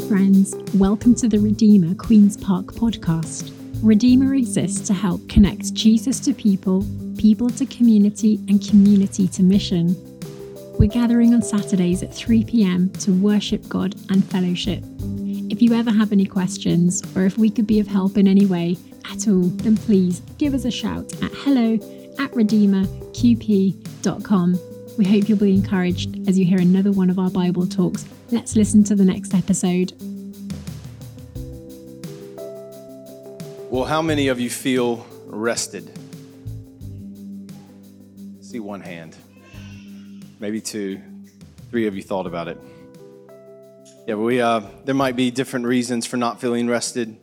friends. Welcome to the Redeemer Queen's Park podcast. Redeemer exists to help connect Jesus to people, people to community, and community to mission. We're gathering on Saturdays at 3 pm to worship God and fellowship. If you ever have any questions, or if we could be of help in any way at all, then please give us a shout at hello at redeemerqp.com. We hope you'll be encouraged as you hear another one of our Bible talks. Let's listen to the next episode. Well, how many of you feel rested? See one hand, maybe two, three of you thought about it. Yeah, we uh, there might be different reasons for not feeling rested.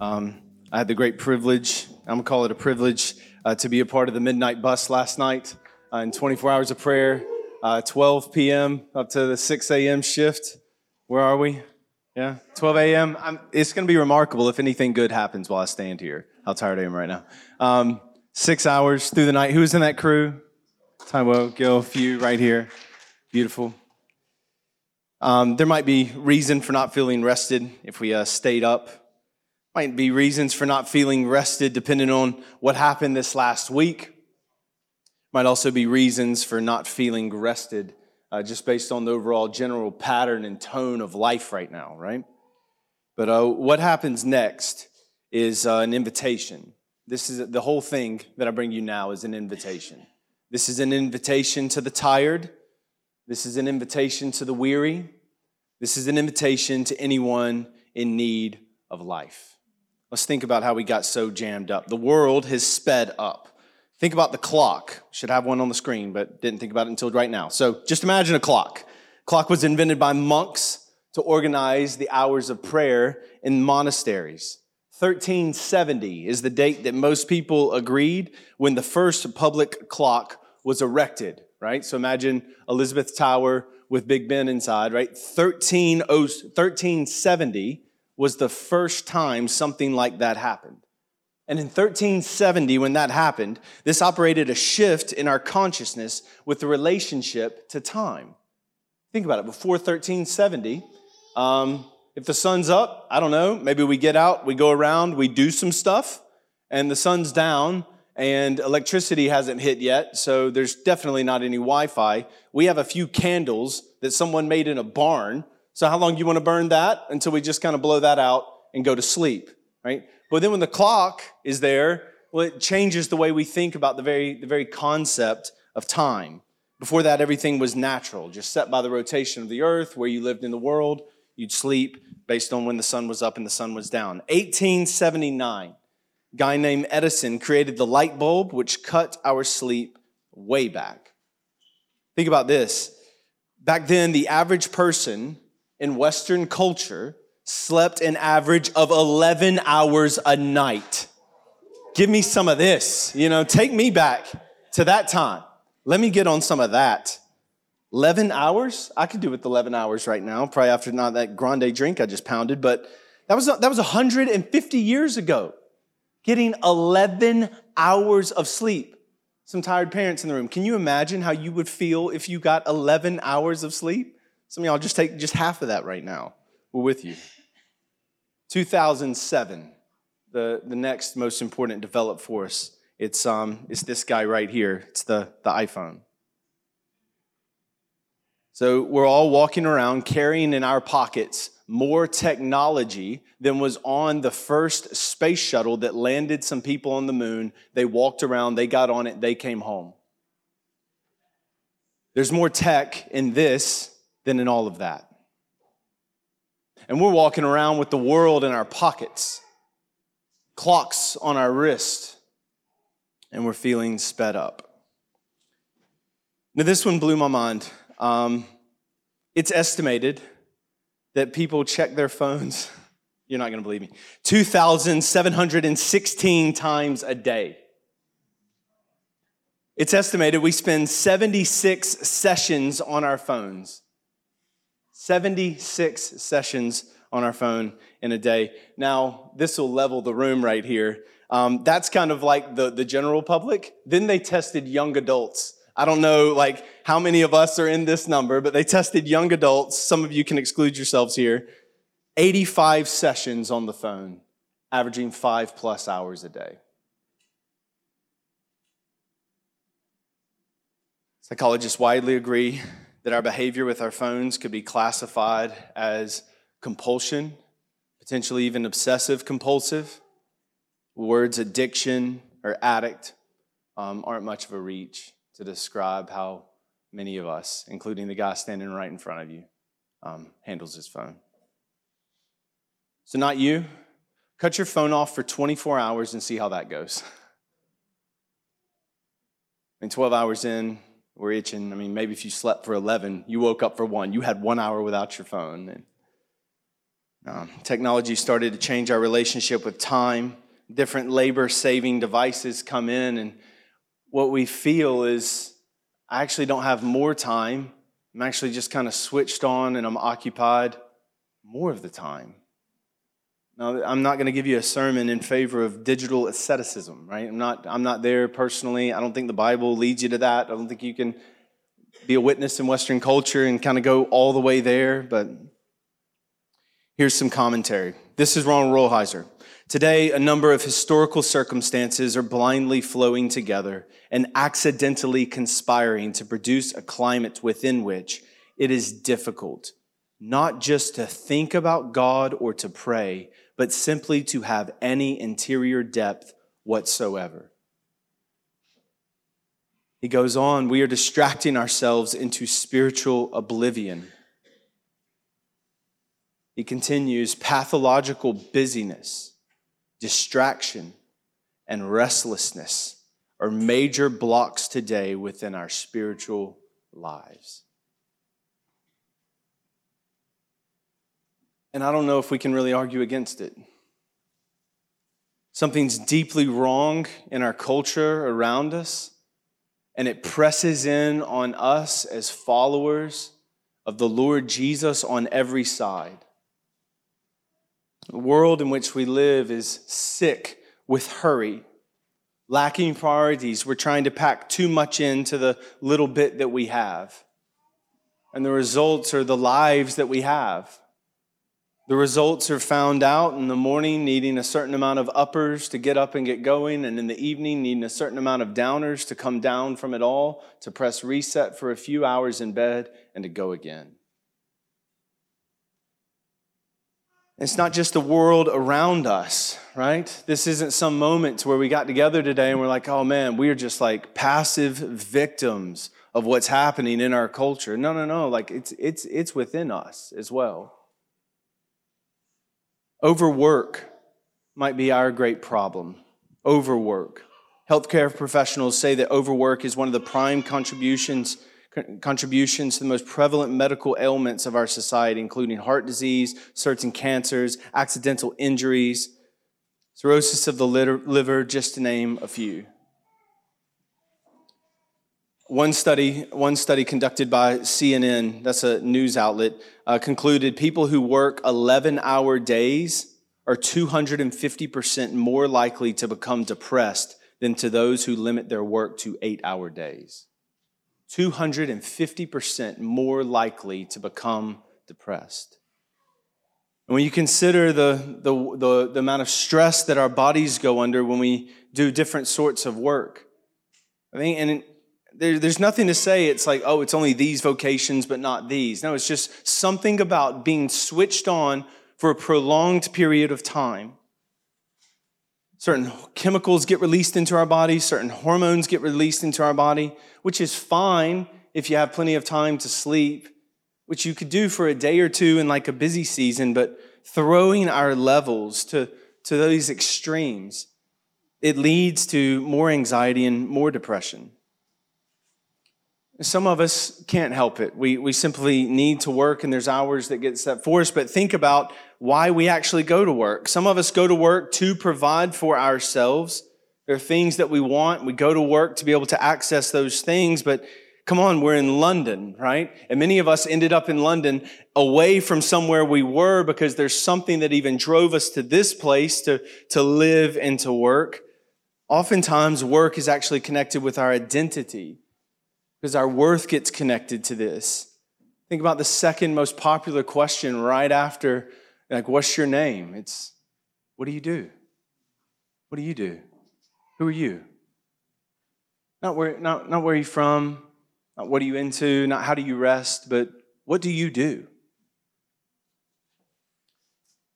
Um, I had the great privilege, I'm gonna call it a privilege, uh, to be a part of the midnight bus last night uh, in 24 hours of prayer, uh, 12 p.m. up to the 6 a.m. shift. Where are we? Yeah, 12 a.m. I'm, it's going to be remarkable if anything good happens while I stand here. How tired I am right now. Um, six hours through the night. Who's in that crew? Taiwo, Gil, few right here. Beautiful. Um, there might be reason for not feeling rested if we uh, stayed up. Might be reasons for not feeling rested depending on what happened this last week. Might also be reasons for not feeling rested uh, just based on the overall general pattern and tone of life right now, right? But uh, what happens next is uh, an invitation. This is the whole thing that I bring you now is an invitation. This is an invitation to the tired. This is an invitation to the weary. This is an invitation to anyone in need of life. Let's think about how we got so jammed up. The world has sped up. Think about the clock. Should have one on the screen, but didn't think about it until right now. So just imagine a clock. Clock was invented by monks to organize the hours of prayer in monasteries. 1370 is the date that most people agreed when the first public clock was erected, right? So imagine Elizabeth Tower with Big Ben inside, right? 13, 1370 was the first time something like that happened. And in 1370, when that happened, this operated a shift in our consciousness with the relationship to time. Think about it. Before 1370, um, if the sun's up, I don't know, maybe we get out, we go around, we do some stuff, and the sun's down, and electricity hasn't hit yet, so there's definitely not any Wi Fi. We have a few candles that someone made in a barn. So, how long do you want to burn that? Until we just kind of blow that out and go to sleep, right? But then when the clock is there, well, it changes the way we think about the very, the very concept of time. Before that, everything was natural, just set by the rotation of the earth, where you lived in the world. You'd sleep based on when the sun was up and the sun was down. 1879, a guy named Edison created the light bulb, which cut our sleep way back. Think about this. Back then, the average person in Western culture slept an average of 11 hours a night. Give me some of this. You know, take me back to that time. Let me get on some of that. 11 hours? I could do with 11 hours right now, probably after not that grande drink I just pounded, but that was, that was 150 years ago. Getting 11 hours of sleep. Some tired parents in the room. Can you imagine how you would feel if you got 11 hours of sleep? Some of y'all just take just half of that right now. We're with you. 2007, the, the next most important developed for us. It's, um, it's this guy right here. It's the, the iPhone. So we're all walking around carrying in our pockets more technology than was on the first space shuttle that landed some people on the moon. They walked around, they got on it, they came home. There's more tech in this than in all of that and we're walking around with the world in our pockets, clocks on our wrist, and we're feeling sped up. Now, this one blew my mind. Um, it's estimated that people check their phones, you're not going to believe me, 2,716 times a day. It's estimated we spend 76 sessions on our phones. 76 sessions on our phone in a day. Now, this will level the room right here. Um, that's kind of like the, the general public. Then they tested young adults. I don't know like how many of us are in this number, but they tested young adults. Some of you can exclude yourselves here. 85 sessions on the phone, averaging five plus hours a day. Psychologists widely agree that our behavior with our phones could be classified as compulsion, potentially even obsessive compulsive. Words addiction or addict um, aren't much of a reach to describe how many of us, including the guy standing right in front of you, um, handles his phone. So, not you. Cut your phone off for 24 hours and see how that goes. And 12 hours in, we're itching. I mean, maybe if you slept for 11, you woke up for one, you had one hour without your phone. And, um, technology started to change our relationship with time. Different labor saving devices come in, and what we feel is I actually don't have more time. I'm actually just kind of switched on and I'm occupied more of the time. Now, I'm not going to give you a sermon in favor of digital asceticism, right? I'm not, I'm not there personally. I don't think the Bible leads you to that. I don't think you can be a witness in Western culture and kind of go all the way there, but here's some commentary. This is Ronald Rolheiser. Today, a number of historical circumstances are blindly flowing together and accidentally conspiring to produce a climate within which it is difficult not just to think about God or to pray, but simply to have any interior depth whatsoever. He goes on, we are distracting ourselves into spiritual oblivion. He continues, pathological busyness, distraction, and restlessness are major blocks today within our spiritual lives. And I don't know if we can really argue against it. Something's deeply wrong in our culture around us, and it presses in on us as followers of the Lord Jesus on every side. The world in which we live is sick with hurry, lacking priorities. We're trying to pack too much into the little bit that we have. And the results are the lives that we have. The results are found out in the morning, needing a certain amount of uppers to get up and get going, and in the evening, needing a certain amount of downers to come down from it all, to press reset for a few hours in bed, and to go again. It's not just the world around us, right? This isn't some moment where we got together today and we're like, oh man, we are just like passive victims of what's happening in our culture. No, no, no. Like it's it's it's within us as well. Overwork might be our great problem. Overwork. Healthcare professionals say that overwork is one of the prime contributions contributions to the most prevalent medical ailments of our society, including heart disease, certain cancers, accidental injuries, cirrhosis of the liver, just to name a few. One study, one study conducted by CNN, that's a news outlet, uh, concluded people who work 11 hour days are 250% more likely to become depressed than to those who limit their work to eight hour days. 250% more likely to become depressed. And when you consider the, the, the, the amount of stress that our bodies go under when we do different sorts of work, I think, and there, there's nothing to say it's like, oh, it's only these vocations, but not these. No, it's just something about being switched on for a prolonged period of time. Certain chemicals get released into our body, certain hormones get released into our body, which is fine if you have plenty of time to sleep, which you could do for a day or two in like a busy season, but throwing our levels to, to those extremes, it leads to more anxiety and more depression. Some of us can't help it. We, we simply need to work, and there's hours that get set for us. But think about why we actually go to work. Some of us go to work to provide for ourselves. There are things that we want. We go to work to be able to access those things. But come on, we're in London, right? And many of us ended up in London away from somewhere we were because there's something that even drove us to this place to, to live and to work. Oftentimes, work is actually connected with our identity because our worth gets connected to this. Think about the second most popular question right after Like, what's your name? It's, what do you do? What do you do? Who are you? Not where, not, not where are you from, not what are you into, not how do you rest, but what do you do?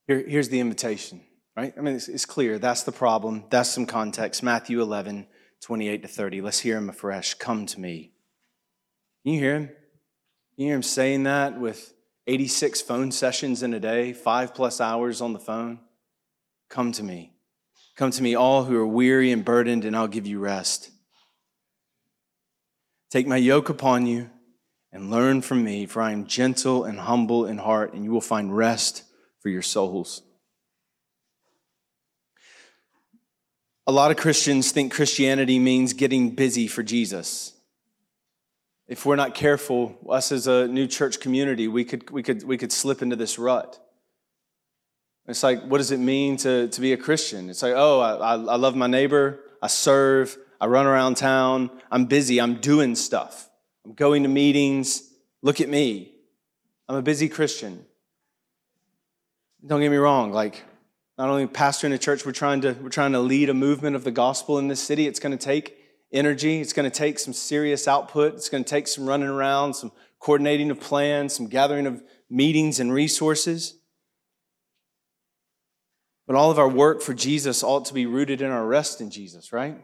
Here, here's the invitation, right? I mean, it's, it's clear. That's the problem. That's some context. Matthew 11, 28 to 30. Let's hear him afresh. Come to me. Can you hear him? Can you hear him saying that with 86 phone sessions in a day, five plus hours on the phone? Come to me. Come to me, all who are weary and burdened, and I'll give you rest. Take my yoke upon you and learn from me, for I am gentle and humble in heart, and you will find rest for your souls. A lot of Christians think Christianity means getting busy for Jesus. If we're not careful, us as a new church community, we could, we could, we could slip into this rut. It's like, what does it mean to, to be a Christian? It's like, oh, I, I love my neighbor, I serve, I run around town, I'm busy, I'm doing stuff, I'm going to meetings. Look at me. I'm a busy Christian. Don't get me wrong, like not only pastoring a church, we're trying to we're trying to lead a movement of the gospel in this city. It's going to take energy, it's going to take some serious output, it's going to take some running around, some coordinating of plans, some gathering of meetings and resources. But all of our work for Jesus ought to be rooted in our rest in Jesus, right?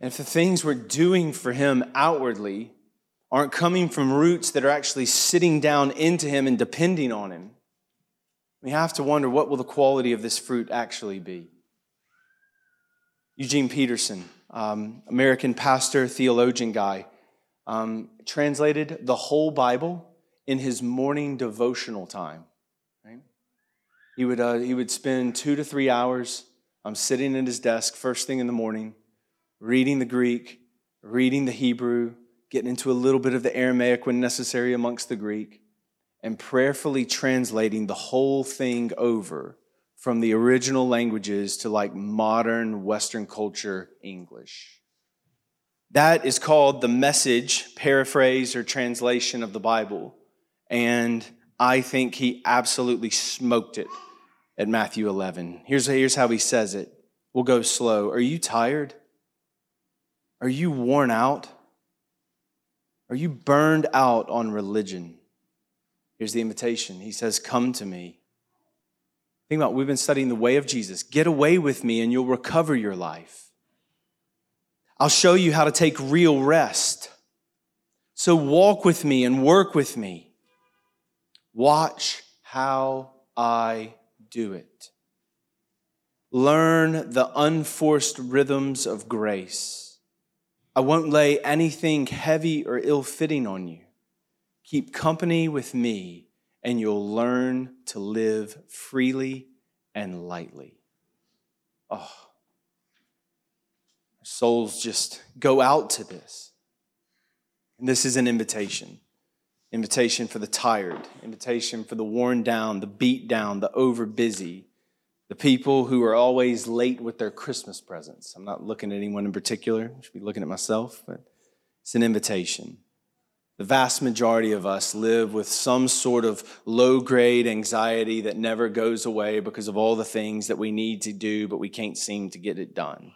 And if the things we're doing for Him outwardly aren't coming from roots that are actually sitting down into Him and depending on Him, we have to wonder what will the quality of this fruit actually be. Eugene Peterson, um, American pastor, theologian guy, um, translated the whole Bible in his morning devotional time. Right? He would uh, he would spend two to three hours um, sitting at his desk first thing in the morning, reading the Greek, reading the Hebrew, getting into a little bit of the Aramaic when necessary amongst the Greek, and prayerfully translating the whole thing over from the original languages to like modern Western culture English. That is called the message, paraphrase, or translation of the Bible. And I think he absolutely smoked it at Matthew 11. Here's, here's how he says it. We'll go slow. Are you tired? Are you worn out? Are you burned out on religion? Here's the invitation. He says, Come to me. Think about we've been studying the way of Jesus. Get away with me and you'll recover your life. I'll show you how to take real rest. So walk with me and work with me. Watch how I do it. Learn the unforced rhythms of grace. I won't lay anything heavy or ill fitting on you. Keep company with me, and you'll learn to live freely and lightly. Oh, souls just go out to this. And this is an invitation invitation for the tired, invitation for the worn down, the beat down, the over busy the people who are always late with their Christmas presents. I'm not looking at anyone in particular, I should be looking at myself, but it's an invitation. The vast majority of us live with some sort of low grade anxiety that never goes away because of all the things that we need to do, but we can't seem to get it done.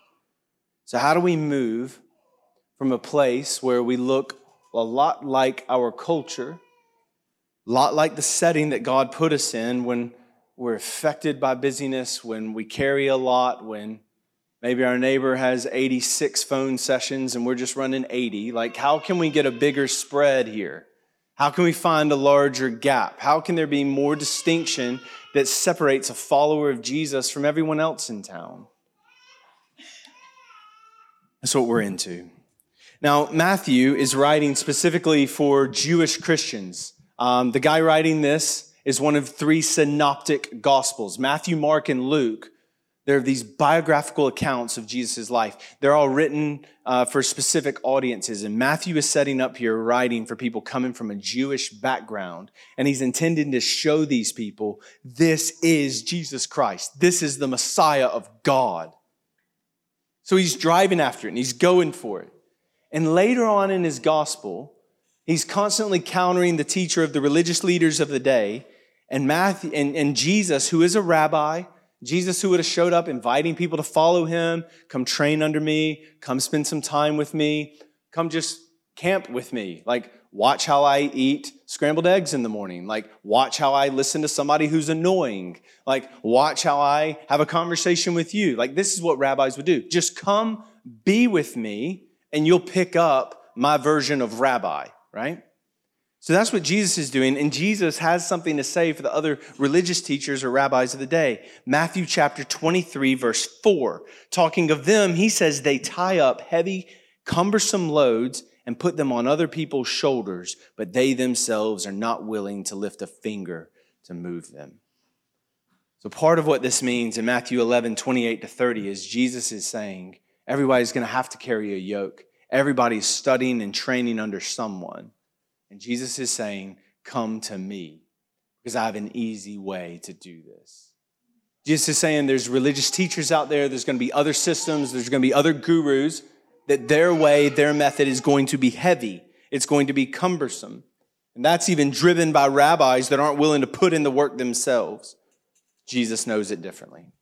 So, how do we move from a place where we look a lot like our culture, a lot like the setting that God put us in when we're affected by busyness, when we carry a lot, when maybe our neighbor has 86 phone sessions and we're just running 80. Like, how can we get a bigger spread here? How can we find a larger gap? How can there be more distinction that separates a follower of Jesus from everyone else in town? That's what we're into. Now, Matthew is writing specifically for Jewish Christians. Um, the guy writing this is one of three synoptic gospels Matthew, Mark, and Luke. There are these biographical accounts of Jesus' life. They're all written uh, for specific audiences. And Matthew is setting up here writing for people coming from a Jewish background. And he's intending to show these people this is Jesus Christ. This is the Messiah of God. So he's driving after it and he's going for it. And later on in his gospel, he's constantly countering the teacher of the religious leaders of the day And Matthew and, and Jesus, who is a rabbi, Jesus who would have showed up inviting people to follow him, come train under me, come spend some time with me, come just camp with me. Like, watch how I eat scrambled eggs in the morning. Like, watch how I listen to somebody who's annoying. Like, watch how I have a conversation with you. Like, this is what rabbis would do. Just come be with me, and you'll pick up my version of rabbi, right? So that's what Jesus is doing, and Jesus has something to say for the other religious teachers or rabbis of the day. Matthew chapter 23, verse 4, talking of them, he says they tie up heavy, cumbersome loads and put them on other people's shoulders, but they themselves are not willing to lift a finger to move them. So, part of what this means in Matthew 11, 28 to 30 is Jesus is saying everybody's going to have to carry a yoke. Everybody's studying and training under someone. And Jesus is saying, Come to me, because I have an easy way to do this. Jesus is saying there's religious teachers out there, there's going to be other systems, there's going to be other gurus that their way, their method is going to be heavy, it's going to be cumbersome. And that's even driven by rabbis that aren't willing to put in the work themselves. Jesus knows it differently.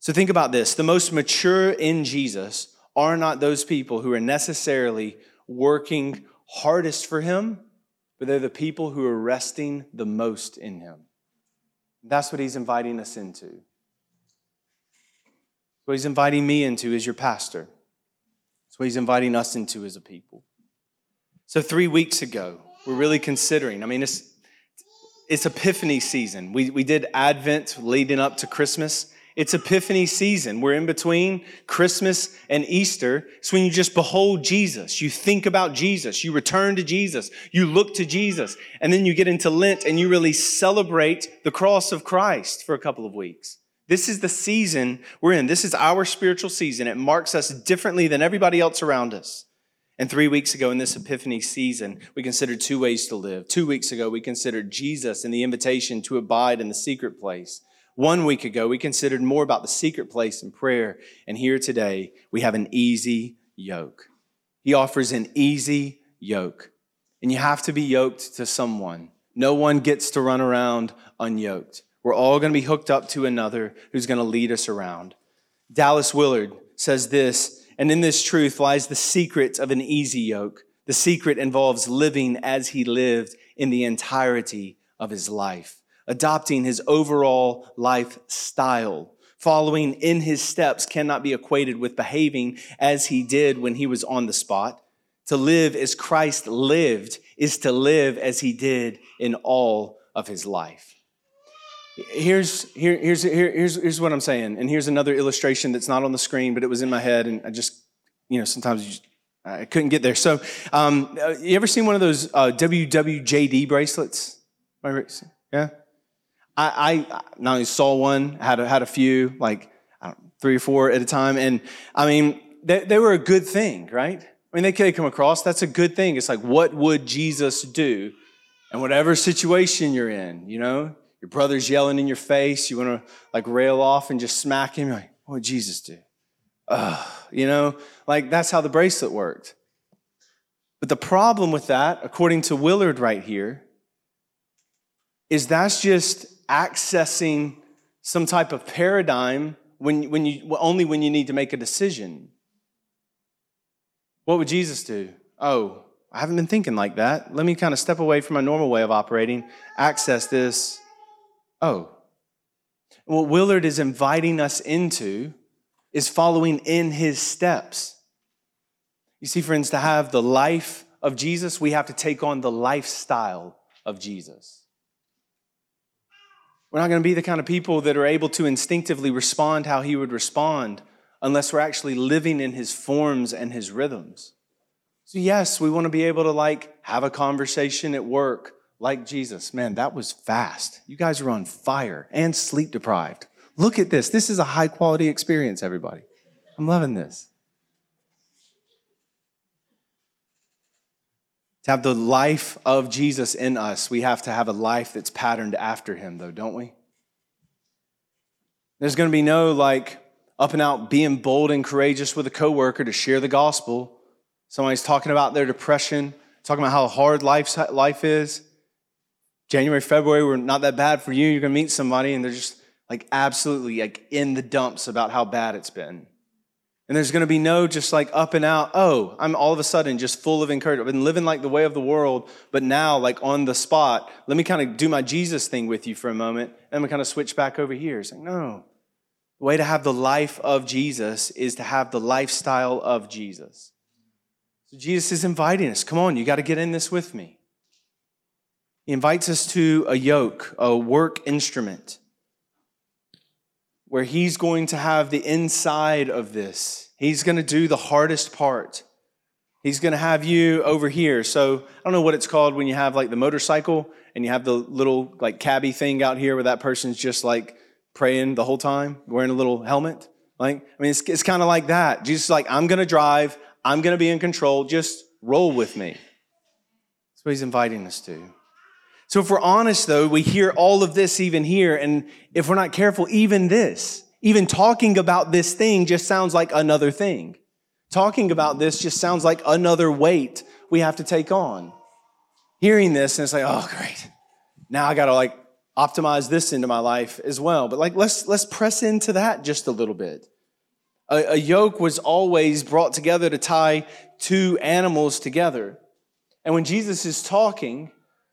So think about this the most mature in Jesus are not those people who are necessarily working hardest for him, but they're the people who are resting the most in him. That's what he's inviting us into. What he's inviting me into as your pastor. That's what he's inviting us into as a people. So, three weeks ago, we're really considering, I mean, it's, it's Epiphany season. We, we did Advent leading up to Christmas. It's Epiphany season. We're in between Christmas and Easter. It's when you just behold Jesus. You think about Jesus. You return to Jesus. You look to Jesus. And then you get into Lent and you really celebrate the cross of Christ for a couple of weeks. This is the season we're in. This is our spiritual season. It marks us differently than everybody else around us. And three weeks ago in this Epiphany season, we considered two ways to live. Two weeks ago, we considered Jesus and the invitation to abide in the secret place. One week ago, we considered more about the secret place in prayer. And here today, we have an easy yoke. He offers an easy yoke. And you have to be yoked to someone. No one gets to run around unyoked. We're all going to be hooked up to another who's going to lead us around. Dallas Willard says this, and in this truth lies the secret of an easy yoke. The secret involves living as he lived in the entirety of his life, adopting his overall lifestyle. Following in his steps cannot be equated with behaving as he did when he was on the spot. To live as Christ lived is to live as he did in all of his life. Here's, here, here's, here, here's, here's what I'm saying. And here's another illustration that's not on the screen, but it was in my head. And I just, you know, sometimes just, I couldn't get there. So, um, uh, you ever seen one of those uh, WWJD bracelets? Yeah? I, I not only saw one, had a, had a few, like three or four at a time. And I mean, they, they were a good thing, right? I mean, they could come across. That's a good thing. It's like, what would Jesus do? And whatever situation you're in, you know, your brother's yelling in your face, you want to like rail off and just smack him. You're like, what would Jesus do? Ugh, you know, like that's how the bracelet worked. But the problem with that, according to Willard right here, is that's just accessing some type of paradigm when, when you, only when you need to make a decision. What would Jesus do? Oh, I haven't been thinking like that. Let me kind of step away from my normal way of operating, access this, Oh. What Willard is inviting us into is following in his steps. You see, friends, to have the life of Jesus, we have to take on the lifestyle of Jesus. We're not going to be the kind of people that are able to instinctively respond how he would respond unless we're actually living in his forms and his rhythms. So, yes, we want to be able to like have a conversation at work like Jesus. Man, that was fast. You guys are on fire and sleep deprived. Look at this. This is a high quality experience, everybody. I'm loving this. To have the life of Jesus in us, we have to have a life that's patterned after him, though, don't we? There's going to be no like up and out being bold and courageous with a coworker to share the gospel. Somebody's talking about their depression, talking about how hard life, life is January, February were not that bad for you. You're going to meet somebody and they're just like absolutely like in the dumps about how bad it's been. And there's going to be no just like up and out, oh, I'm all of a sudden just full of encouragement. I've been living like the way of the world, but now, like on the spot, let me kind of do my Jesus thing with you for a moment, and we kind of switch back over here. It's like, no. The way to have the life of Jesus is to have the lifestyle of Jesus. So Jesus is inviting us. Come on, you got to get in this with me. He invites us to a yoke, a work instrument where he's going to have the inside of this. He's going to do the hardest part. He's going to have you over here. So I don't know what it's called when you have like the motorcycle and you have the little like cabby thing out here where that person's just like praying the whole time, wearing a little helmet. Like, I mean, it's, it's kind of like that. Jesus like, I'm going to drive. I'm going to be in control. Just roll with me. That's what he's inviting us to. So if we're honest though, we hear all of this even here. And if we're not careful, even this, even talking about this thing just sounds like another thing. Talking about this just sounds like another weight we have to take on. Hearing this and it's like, oh great. Now I gotta like optimize this into my life as well. But like let's let's press into that just a little bit. A, a yoke was always brought together to tie two animals together. And when Jesus is talking,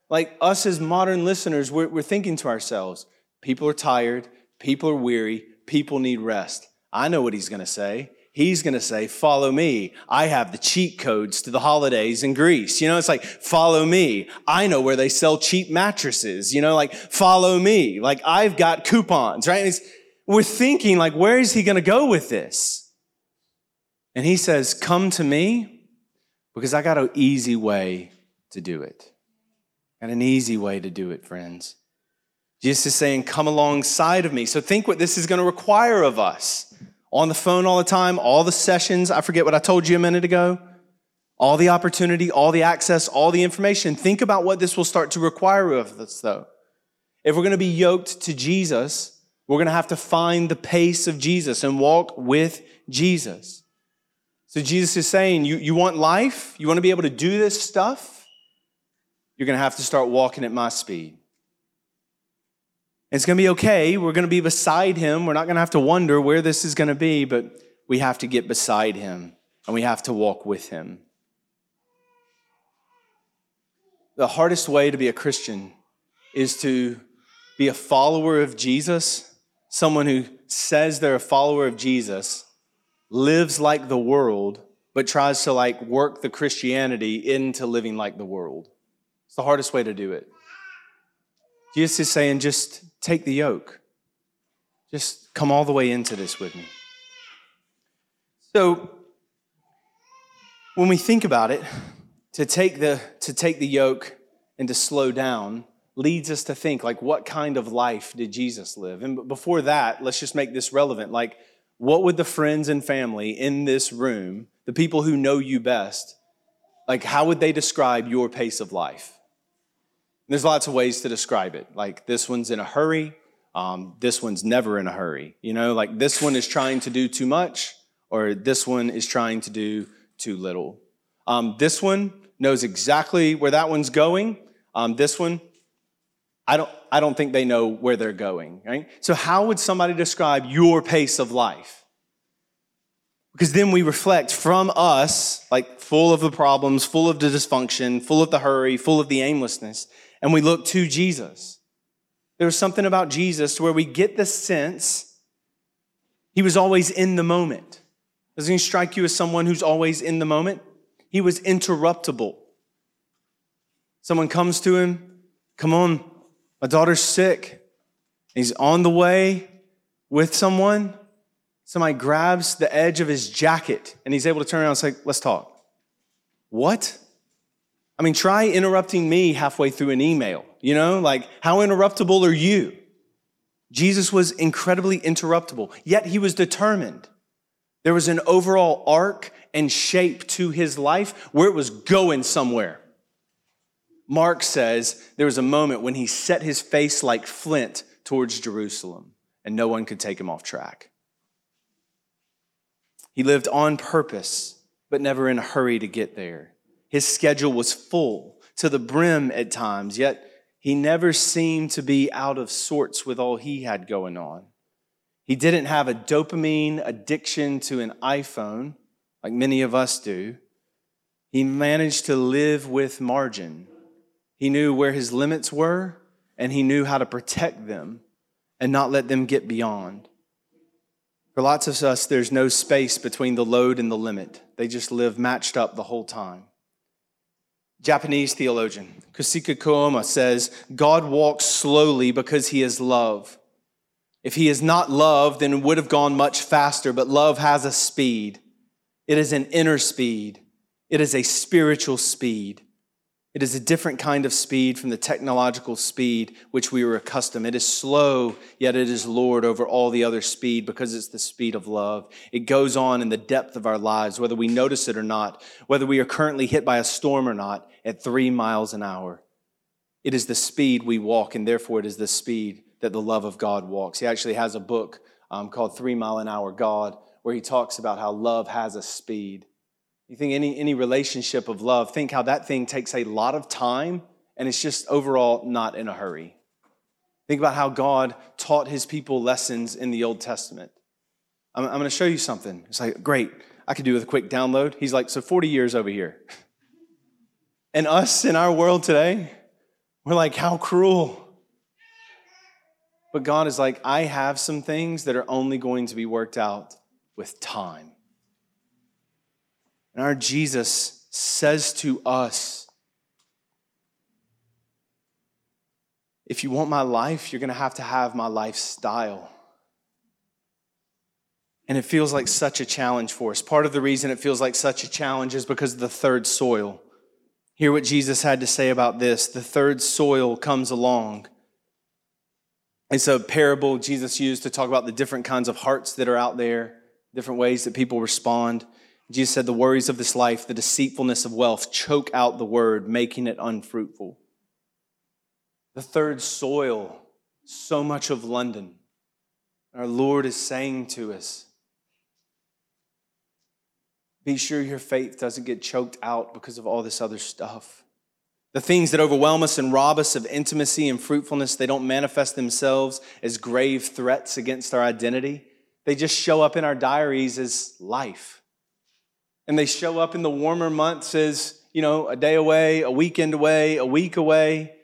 like us as modern listeners, we're, we're thinking to ourselves, people are tired, people are weary, people need rest. I know what he's going to say. He's going to say, follow me. I have the cheat codes to the holidays in Greece. You know, it's like, follow me. I know where they sell cheap mattresses. You know, like, follow me. Like, I've got coupons, right? We're thinking, like, where is he going to go with this? And he says, come to me because I got an easy way to do it an easy way to do it, friends. Jesus is saying, Come alongside of me. So think what this is going to require of us. On the phone all the time, all the sessions. I forget what I told you a minute ago. All the opportunity, all the access, all the information. Think about what this will start to require of us, though. If we're going to be yoked to Jesus, we're going to have to find the pace of Jesus and walk with Jesus. So Jesus is saying, you, you want life? You want to be able to do this stuff? You're going to have to start walking at my speed. It's going to be okay. We're going to be beside him. We're not going to have to wonder where this is going to be, but we have to get beside him and we have to walk with him. The hardest way to be a Christian is to be a follower of Jesus, someone who says they're a follower of Jesus, lives like the world, but tries to like work the Christianity into living like the world. It's the hardest way to do it. Jesus is saying, just take the yoke. Just come all the way into this with me. So, when we think about it, to take the, to take the yoke and to slow down leads us to think, like, what kind of life did Jesus live? And before that, let's just make this relevant. Like, what would the friends and family in this room, the people who know you best, like, how would they describe your pace of life? There's lots of ways to describe it. Like this one's in a hurry. Um, this one's never in a hurry. You know, like this one is trying to do too much, or this one is trying to do too little. Um, this one knows exactly where that one's going. Um, this one, I don't, I don't think they know where they're going, right? So, how would somebody describe your pace of life? Because then we reflect from us, like full of the problems, full of the dysfunction, full of the hurry, full of the aimlessness, and we look to Jesus. There's something about Jesus where we get the sense he was always in the moment. Doesn't he strike you as someone who's always in the moment? He was interruptible. Someone comes to him, come on, my daughter's sick. He's on the way with someone. Somebody grabs the edge of his jacket and he's able to turn around and say, Let's talk. What? I mean, try interrupting me halfway through an email. You know, like, how interruptible are you? Jesus was incredibly interruptible, yet he was determined. There was an overall arc and shape to his life where it was going somewhere. Mark says there was a moment when he set his face like flint towards Jerusalem, and no one could take him off track. He lived on purpose, but never in a hurry to get there. His schedule was full to the brim at times, yet he never seemed to be out of sorts with all he had going on. He didn't have a dopamine addiction to an iPhone like many of us do. He managed to live with margin. He knew where his limits were and he knew how to protect them and not let them get beyond. For lots of us, there's no space between the load and the limit. They just live matched up the whole time. Japanese theologian Kosuke Koyama says, God walks slowly because he is love. If he is not love, then it would have gone much faster, but love has a speed. It is an inner speed, it is a spiritual speed. It is a different kind of speed from the technological speed which we were accustomed. It is slow, yet it is Lord over all the other speed because it's the speed of love. It goes on in the depth of our lives, whether we notice it or not, whether we are currently hit by a storm or not, at three miles an hour. It is the speed we walk, and therefore it is the speed that the love of God walks. He actually has a book um, called Three Mile an Hour God, where he talks about how love has a speed. You think any, any relationship of love, think how that thing takes a lot of time and it's just overall not in a hurry. Think about how God taught his people lessons in the Old Testament. I'm, I'm going to show you something. It's like, great, I could do with a quick download. He's like, so 40 years over here. And us in our world today, we're like, how cruel. But God is like, I have some things that are only going to be worked out with time. And our Jesus says to us, if you want my life, you're going to have to have my lifestyle. And it feels like such a challenge for us. Part of the reason it feels like such a challenge is because of the third soil. Hear what Jesus had to say about this. The third soil comes along. It's a parable Jesus used to talk about the different kinds of hearts that are out there, different ways that people respond. Jesus said, The worries of this life, the deceitfulness of wealth choke out the word, making it unfruitful. The third soil, so much of London. Our Lord is saying to us, Be sure your faith doesn't get choked out because of all this other stuff. The things that overwhelm us and rob us of intimacy and fruitfulness, they don't manifest themselves as grave threats against our identity. They just show up in our diaries as life and they show up in the warmer months as, you know, a day away, a weekend away, a week away.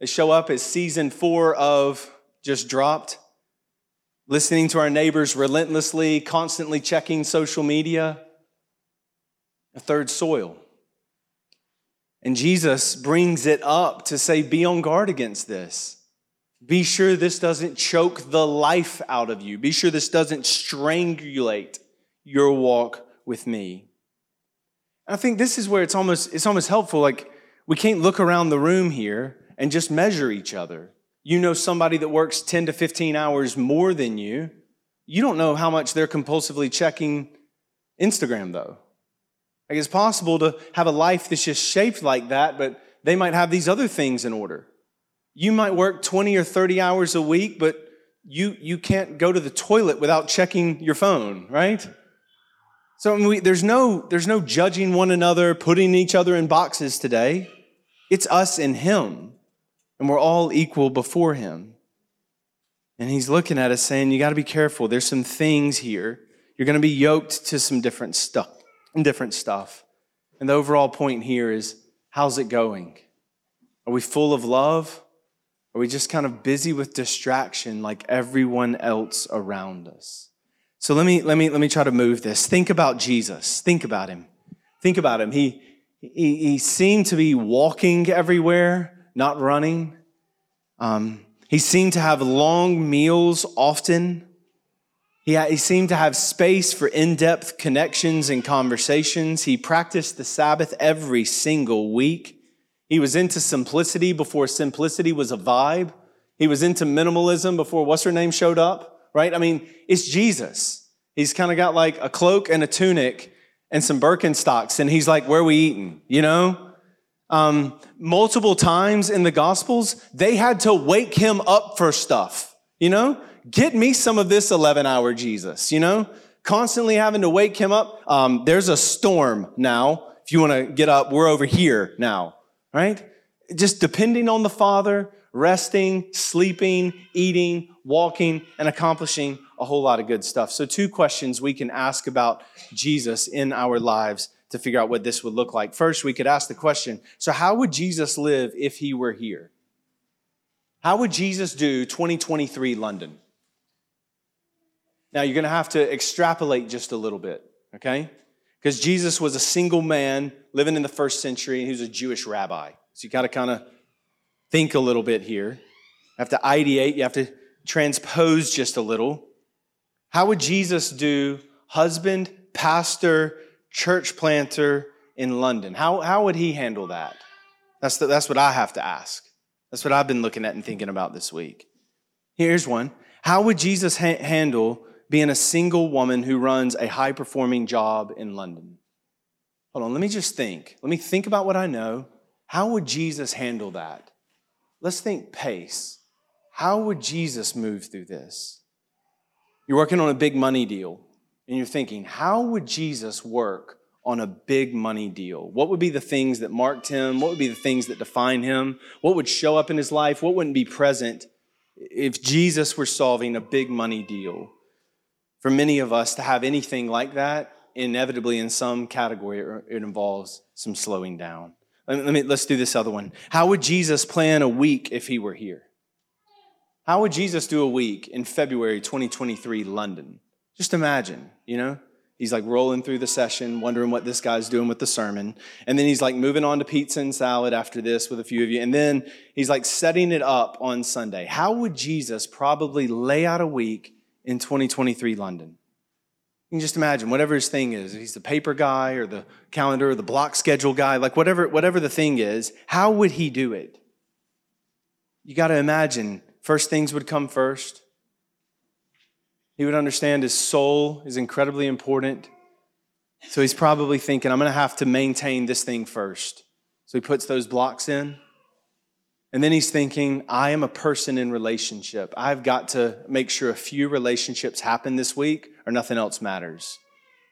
They show up as season four of just dropped, listening to our neighbors relentlessly, constantly checking social media. A third soil. And Jesus brings it up to say, be on guard against this. Be sure this doesn't choke the life out of you. Be sure this doesn't strangulate your walk with me. I think this is where it's almost, it's almost helpful. Like, we can't look around the room here and just measure each other. You know somebody that works 10 to 15 hours more than you. You don't know how much they're compulsively checking Instagram, though. Like, it's possible to have a life that's just shaped like that, but they might have these other things in order. You might work 20 or 30 hours a week, but you, you can't go to the toilet without checking your phone, right? So we, there's, no, there's no judging one another, putting each other in boxes today. It's us and Him, and we're all equal before Him. And He's looking at us saying, You got to be careful. There's some things here. You're going to be yoked to some different stuff, different stuff. And the overall point here is how's it going? Are we full of love? Are we just kind of busy with distraction like everyone else around us? So let me, let me, let me try to move this. Think about Jesus. Think about him. Think about him. He, he, he seemed to be walking everywhere, not running. Um, he seemed to have long meals often. He, he seemed to have space for in depth connections and conversations. He practiced the Sabbath every single week. He was into simplicity before simplicity was a vibe. He was into minimalism before what's her name showed up right? I mean, it's Jesus. He's kind of got like a cloak and a tunic and some Birkenstocks, and he's like, Where we eating? You know? Um, multiple times in the Gospels, they had to wake him up for stuff, you know? Get me some of this 11 hour Jesus, you know? Constantly having to wake him up. Um, there's a storm now. If you want to get up, we're over here now, right? Just depending on the Father, resting, sleeping, eating, walking, and accomplishing a whole lot of good stuff. So, two questions we can ask about Jesus in our lives to figure out what this would look like. First, we could ask the question so, how would Jesus live if he were here? How would Jesus do 2023 London? Now, you're going to have to extrapolate just a little bit, okay? Because Jesus was a single man living in the first century, and he was a Jewish rabbi. So you got to kind of think a little bit here. You have to ideate, you have to transpose just a little. How would Jesus do husband, pastor, church planter in London? How, how would he handle that? That's, the, that's what I have to ask. That's what I've been looking at and thinking about this week. Here's one How would Jesus ha- handle being a single woman who runs a high performing job in London? Hold on, let me just think. Let me think about what I know. How would Jesus handle that? Let's think pace. How would Jesus move through this? You're working on a big money deal, and you're thinking, how would Jesus work on a big money deal? What would be the things that marked him? What would be the things that define him? What would show up in his life? What wouldn't be present if Jesus were solving a big money deal? For many of us to have anything like that, inevitably in some category, it involves some slowing down. Let me, let's do this other one. How would Jesus plan a week if he were here? How would Jesus do a week in February 2023, London? Just imagine, you know? He's like rolling through the session, wondering what this guy's doing with the sermon. And then he's like moving on to pizza and salad after this with a few of you. And then he's like setting it up on Sunday. How would Jesus probably lay out a week in 2023 London. You can just imagine whatever his thing is. He's the paper guy or the calendar or the block schedule guy, like whatever, whatever the thing is, how would he do it? You got to imagine first things would come first. He would understand his soul is incredibly important. So he's probably thinking, I'm going to have to maintain this thing first. So he puts those blocks in. And then he's thinking, I am a person in relationship. I've got to make sure a few relationships happen this week or nothing else matters.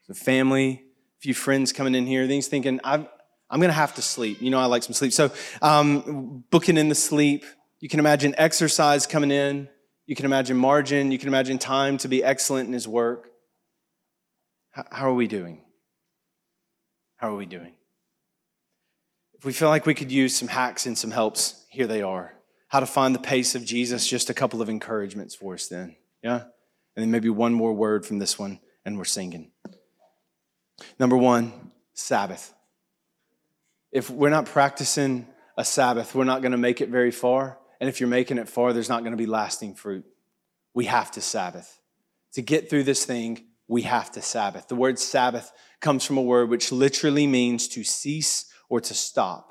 So, family, a few friends coming in here. Then he's thinking, i am going to have to sleep. You know, I like some sleep. So, um, booking in the sleep. You can imagine exercise coming in. You can imagine margin. You can imagine time to be excellent in his work. How are we doing? How are we doing? If we feel like we could use some hacks and some helps, here they are. How to find the pace of Jesus, just a couple of encouragements for us then. Yeah? And then maybe one more word from this one, and we're singing. Number one, Sabbath. If we're not practicing a Sabbath, we're not going to make it very far. And if you're making it far, there's not going to be lasting fruit. We have to Sabbath. To get through this thing, we have to Sabbath. The word Sabbath comes from a word which literally means to cease or to stop.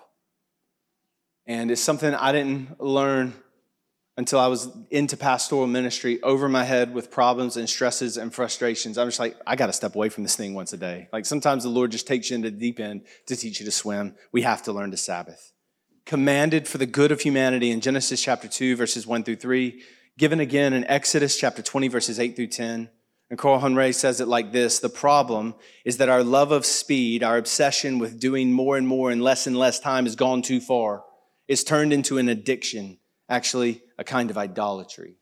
And it's something I didn't learn until I was into pastoral ministry over my head with problems and stresses and frustrations. I'm just like, I got to step away from this thing once a day. Like sometimes the Lord just takes you into the deep end to teach you to swim. We have to learn to Sabbath. Commanded for the good of humanity in Genesis chapter 2, verses 1 through 3, given again in Exodus chapter 20, verses 8 through 10. And Carl Honoré says it like this The problem is that our love of speed, our obsession with doing more and more in less and less time has gone too far. It's turned into an addiction, actually, a kind of idolatry.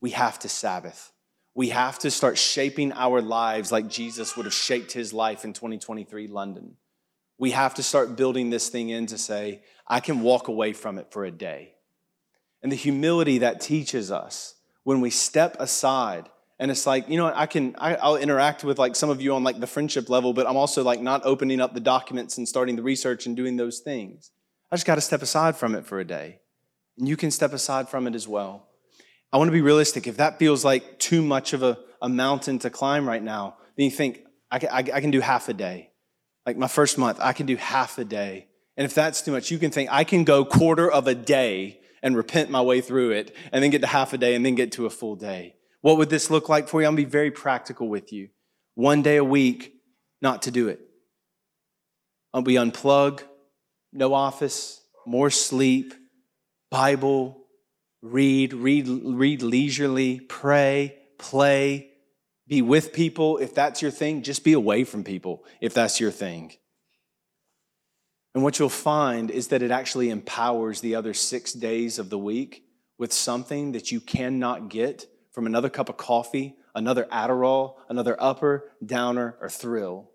We have to Sabbath. We have to start shaping our lives like Jesus would have shaped his life in 2023 London. We have to start building this thing in to say, I can walk away from it for a day. And the humility that teaches us when we step aside and it's like you know i can I, will interact with like some of you on like the friendship level but i'm also like not opening up the documents and starting the research and doing those things I just got to step aside from it for a day. And you can step aside from it as well. I want to be realistic. If that feels like too much of a, a mountain to climb right now, then you think, I can, I, I can do half a day. Like my first month, I can do half a day. And if that's too much, you can think, I can go quarter of a day and repent my way through it, and then get to half a day, and then get to a full day. What would this look like for you? I'm gonna be very practical with you. One day a week, not to do it. Be unplug, no office, more sleep, Bible, read, read, read leisurely, pray, play, be with people. If that's your thing, just be away from people if that's your thing. And what you'll find is that it actually empowers the other six days of the week with something that you cannot get from another cup of coffee, another Adderall, another upper, downer, or thrill.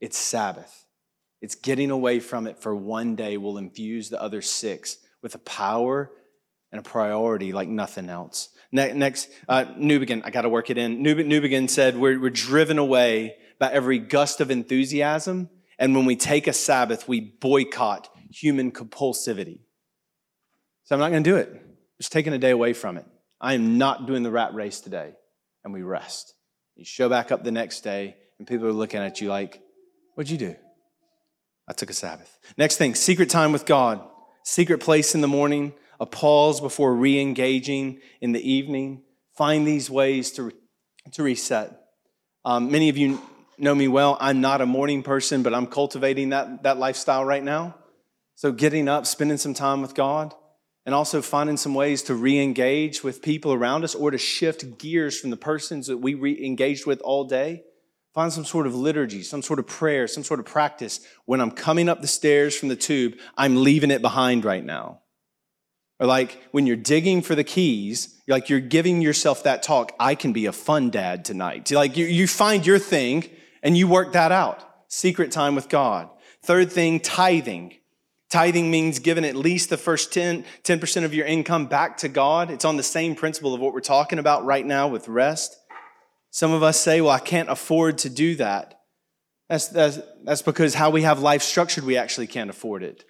It's Sabbath. It's getting away from it for one day will infuse the other six with a power and a priority like nothing else. Next, uh, Newbigin, I got to work it in. Newbigin said, we're, we're driven away by every gust of enthusiasm. And when we take a Sabbath, we boycott human compulsivity. So I'm not going to do it. Just taking a day away from it. I am not doing the rat race today. And we rest. You show back up the next day, and people are looking at you like, What'd you do? I took a Sabbath. Next thing, secret time with God. Secret place in the morning, a pause before re engaging in the evening. Find these ways to, to reset. Um, many of you know me well. I'm not a morning person, but I'm cultivating that, that lifestyle right now. So, getting up, spending some time with God, and also finding some ways to re engage with people around us or to shift gears from the persons that we re engaged with all day. Find some sort of liturgy, some sort of prayer, some sort of practice. When I'm coming up the stairs from the tube, I'm leaving it behind right now. Or like when you're digging for the keys, you're like you're giving yourself that talk, I can be a fun dad tonight. Like you, you find your thing and you work that out. Secret time with God. Third thing, tithing. Tithing means giving at least the first 10, 10% of your income back to God. It's on the same principle of what we're talking about right now with rest. Some of us say, well, I can't afford to do that. That's, that's, that's because how we have life structured, we actually can't afford it.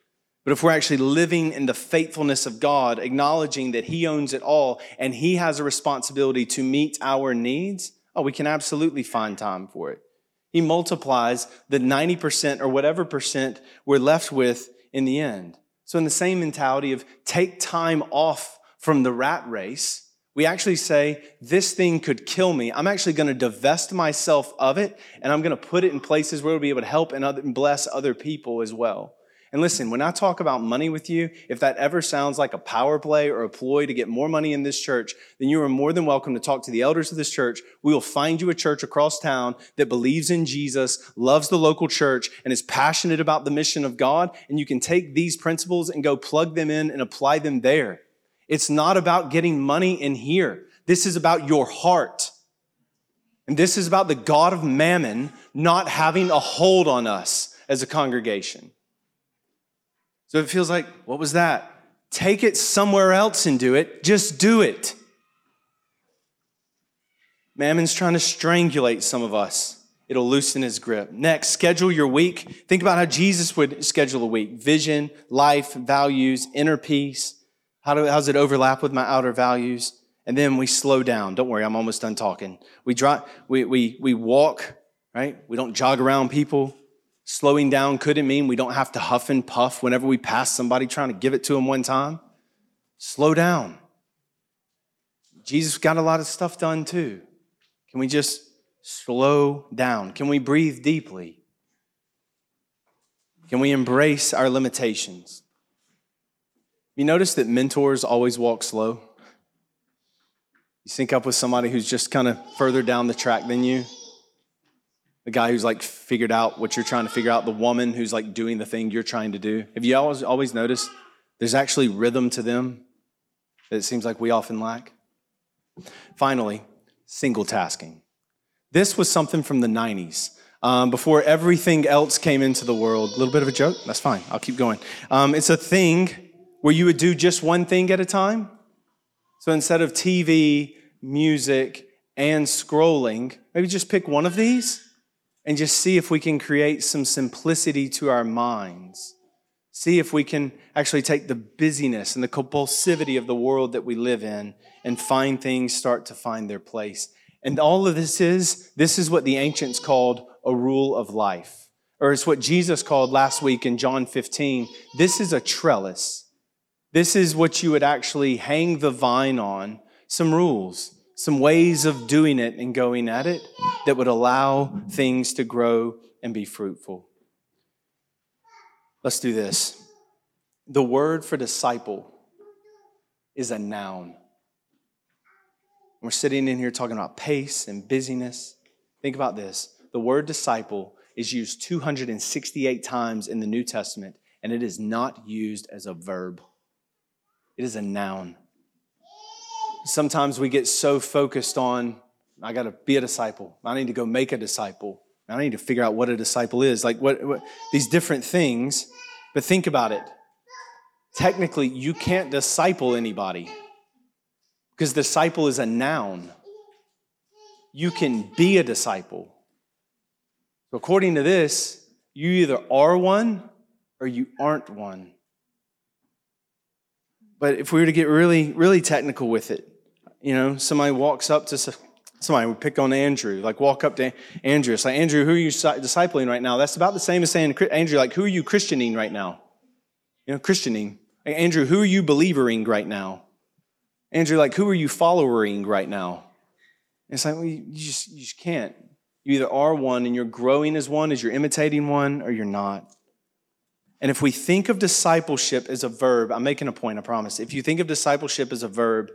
But if we're actually living in the faithfulness of God, acknowledging that He owns it all and He has a responsibility to meet our needs, oh, we can absolutely find time for it. He multiplies the 90% or whatever percent we're left with in the end. So, in the same mentality of take time off from the rat race, we actually say, This thing could kill me. I'm actually going to divest myself of it, and I'm going to put it in places where it'll be able to help and, and bless other people as well. And listen, when I talk about money with you, if that ever sounds like a power play or a ploy to get more money in this church, then you are more than welcome to talk to the elders of this church. We will find you a church across town that believes in Jesus, loves the local church, and is passionate about the mission of God. And you can take these principles and go plug them in and apply them there. It's not about getting money in here. This is about your heart. And this is about the God of mammon not having a hold on us as a congregation. So it feels like, what was that? Take it somewhere else and do it. Just do it. Mammon's trying to strangulate some of us. It'll loosen his grip. Next, schedule your week. Think about how Jesus would schedule a week vision, life, values, inner peace. How, do, how does it overlap with my outer values? And then we slow down. Don't worry, I'm almost done talking. We, drive, we, we, we walk, right? We don't jog around people. Slowing down couldn't mean we don't have to huff and puff whenever we pass somebody trying to give it to them one time. Slow down. Jesus got a lot of stuff done too. Can we just slow down? Can we breathe deeply? Can we embrace our limitations? You notice that mentors always walk slow? You sync up with somebody who's just kind of further down the track than you the guy who's like figured out what you're trying to figure out, the woman who's like doing the thing you're trying to do. Have you always always noticed there's actually rhythm to them that it seems like we often lack? Finally, single tasking. This was something from the 90s. Um, before everything else came into the world. A little bit of a joke? That's fine. I'll keep going. Um, it's a thing where you would do just one thing at a time. So instead of TV, music, and scrolling, maybe just pick one of these and just see if we can create some simplicity to our minds. See if we can actually take the busyness and the compulsivity of the world that we live in and find things start to find their place. And all of this is, this is what the ancients called a rule of life. Or it's what Jesus called last week in John 15. This is a trellis. This is what you would actually hang the vine on, some rules some ways of doing it and going at it that would allow things to grow and be fruitful. Let's do this. The word for disciple is a noun. We're sitting in here talking about pace and busyness. Think about this the word disciple is used 268 times in the New Testament, and it is not used as a verb, it is a noun. sometimes we get so focused on, I got to be a disciple. I need to go make a disciple. I need to figure out what a disciple is. Like what, what these different things. But think about it. Technically, you can't disciple anybody because disciple is a noun. You can be a disciple. According to this, you either are one or you aren't one. But if we were to get really, really technical with it, you know, somebody walks up to somebody would pick on Andrew, like walk up to Andrew. It's like, Andrew, who are you discipling right now? That's about the same as saying, Andrew, like, who are you Christianing right now? You know, Christianing. Like, Andrew, who are you believering right now? Andrew, like, who are you following right now? And it's like, well, you, just, you just can't. You either are one and you're growing as one, as you're imitating one, or you're not. And if we think of discipleship as a verb, I'm making a point, I promise. If you think of discipleship as a verb,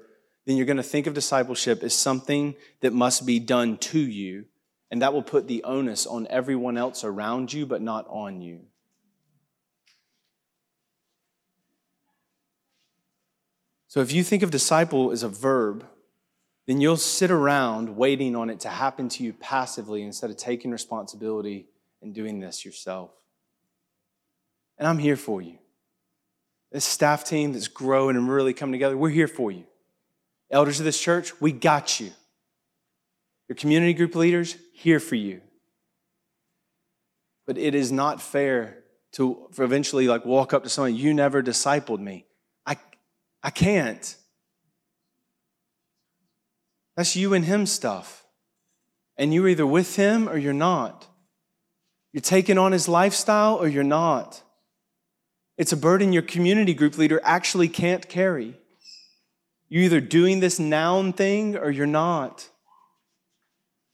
then you're going to think of discipleship as something that must be done to you, and that will put the onus on everyone else around you, but not on you. So if you think of disciple as a verb, then you'll sit around waiting on it to happen to you passively instead of taking responsibility and doing this yourself. And I'm here for you. This staff team that's growing and really coming together, we're here for you. Elders of this church, we got you. Your community group leaders, here for you. But it is not fair to eventually like walk up to someone, you never discipled me. I, I can't. That's you and him stuff. And you're either with him or you're not. You're taking on his lifestyle or you're not. It's a burden your community group leader actually can't carry. You're either doing this noun thing or you're not.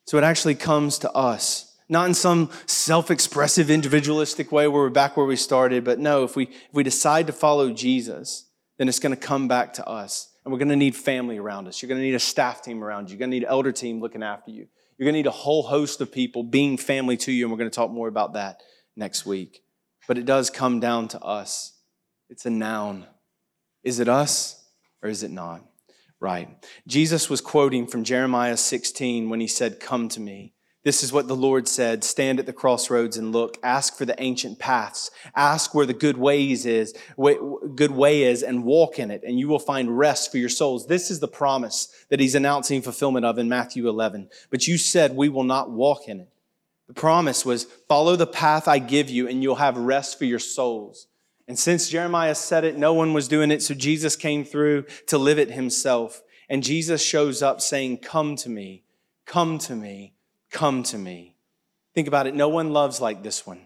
So it actually comes to us. Not in some self expressive, individualistic way where we're back where we started, but no, if we, if we decide to follow Jesus, then it's going to come back to us. And we're going to need family around us. You're going to need a staff team around you. You're going to need an elder team looking after you. You're going to need a whole host of people being family to you. And we're going to talk more about that next week. But it does come down to us. It's a noun. Is it us? or is it not? Right. Jesus was quoting from Jeremiah 16 when he said, Come to me. This is what the Lord said Stand at the crossroads and look. Ask for the ancient paths. Ask where the good ways is, good way is, and walk in it, and you will find rest for your souls. This is the promise that he's announcing fulfillment of in Matthew 11. But you said, We will not walk in it. The promise was, Follow the path I give you, and you'll have rest for your souls. And since Jeremiah said it, no one was doing it, so Jesus came through to live it himself. And Jesus shows up saying, Come to me, come to me, come to me. Think about it. No one loves like this one.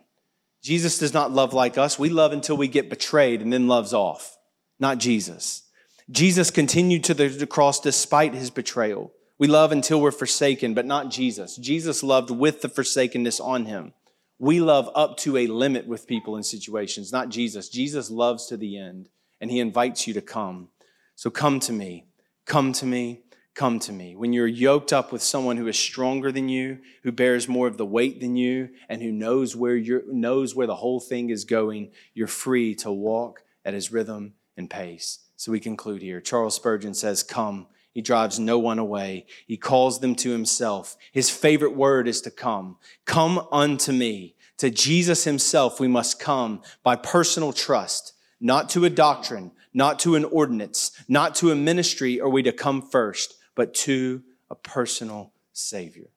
Jesus does not love like us. We love until we get betrayed and then loves off, not Jesus. Jesus continued to the cross despite his betrayal. We love until we're forsaken, but not Jesus. Jesus loved with the forsakenness on him. We love up to a limit with people in situations, not Jesus. Jesus loves to the end, and he invites you to come. So come to me, come to me, come to me. When you're yoked up with someone who is stronger than you, who bears more of the weight than you, and who knows where you knows where the whole thing is going, you're free to walk at his rhythm and pace. So we conclude here. Charles Spurgeon says, Come. He drives no one away. He calls them to himself. His favorite word is to come. Come unto me. To Jesus himself, we must come by personal trust, not to a doctrine, not to an ordinance, not to a ministry are we to come first, but to a personal Savior.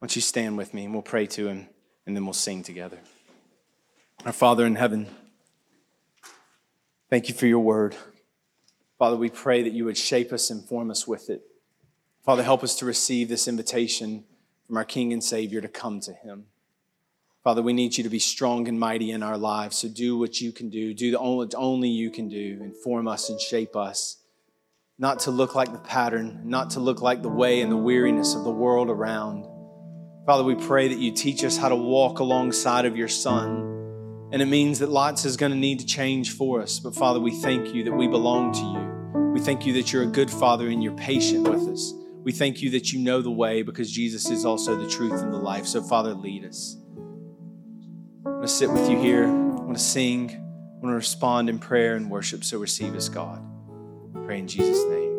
Why don't you stand with me and we'll pray to him and then we'll sing together. Our Father in heaven, thank you for your word. Father, we pray that you would shape us and form us with it. Father, help us to receive this invitation from our King and Savior to come to Him. Father, we need you to be strong and mighty in our lives. So do what you can do. Do the only, only you can do and form us and shape us. Not to look like the pattern, not to look like the way and the weariness of the world around. Father, we pray that you teach us how to walk alongside of your Son and it means that lots is going to need to change for us. But Father, we thank you that we belong to you. We thank you that you're a good Father and you're patient with us. We thank you that you know the way because Jesus is also the truth and the life. So, Father, lead us. I want to sit with you here. I want to sing. I want to respond in prayer and worship. So, receive us, God. Pray in Jesus' name.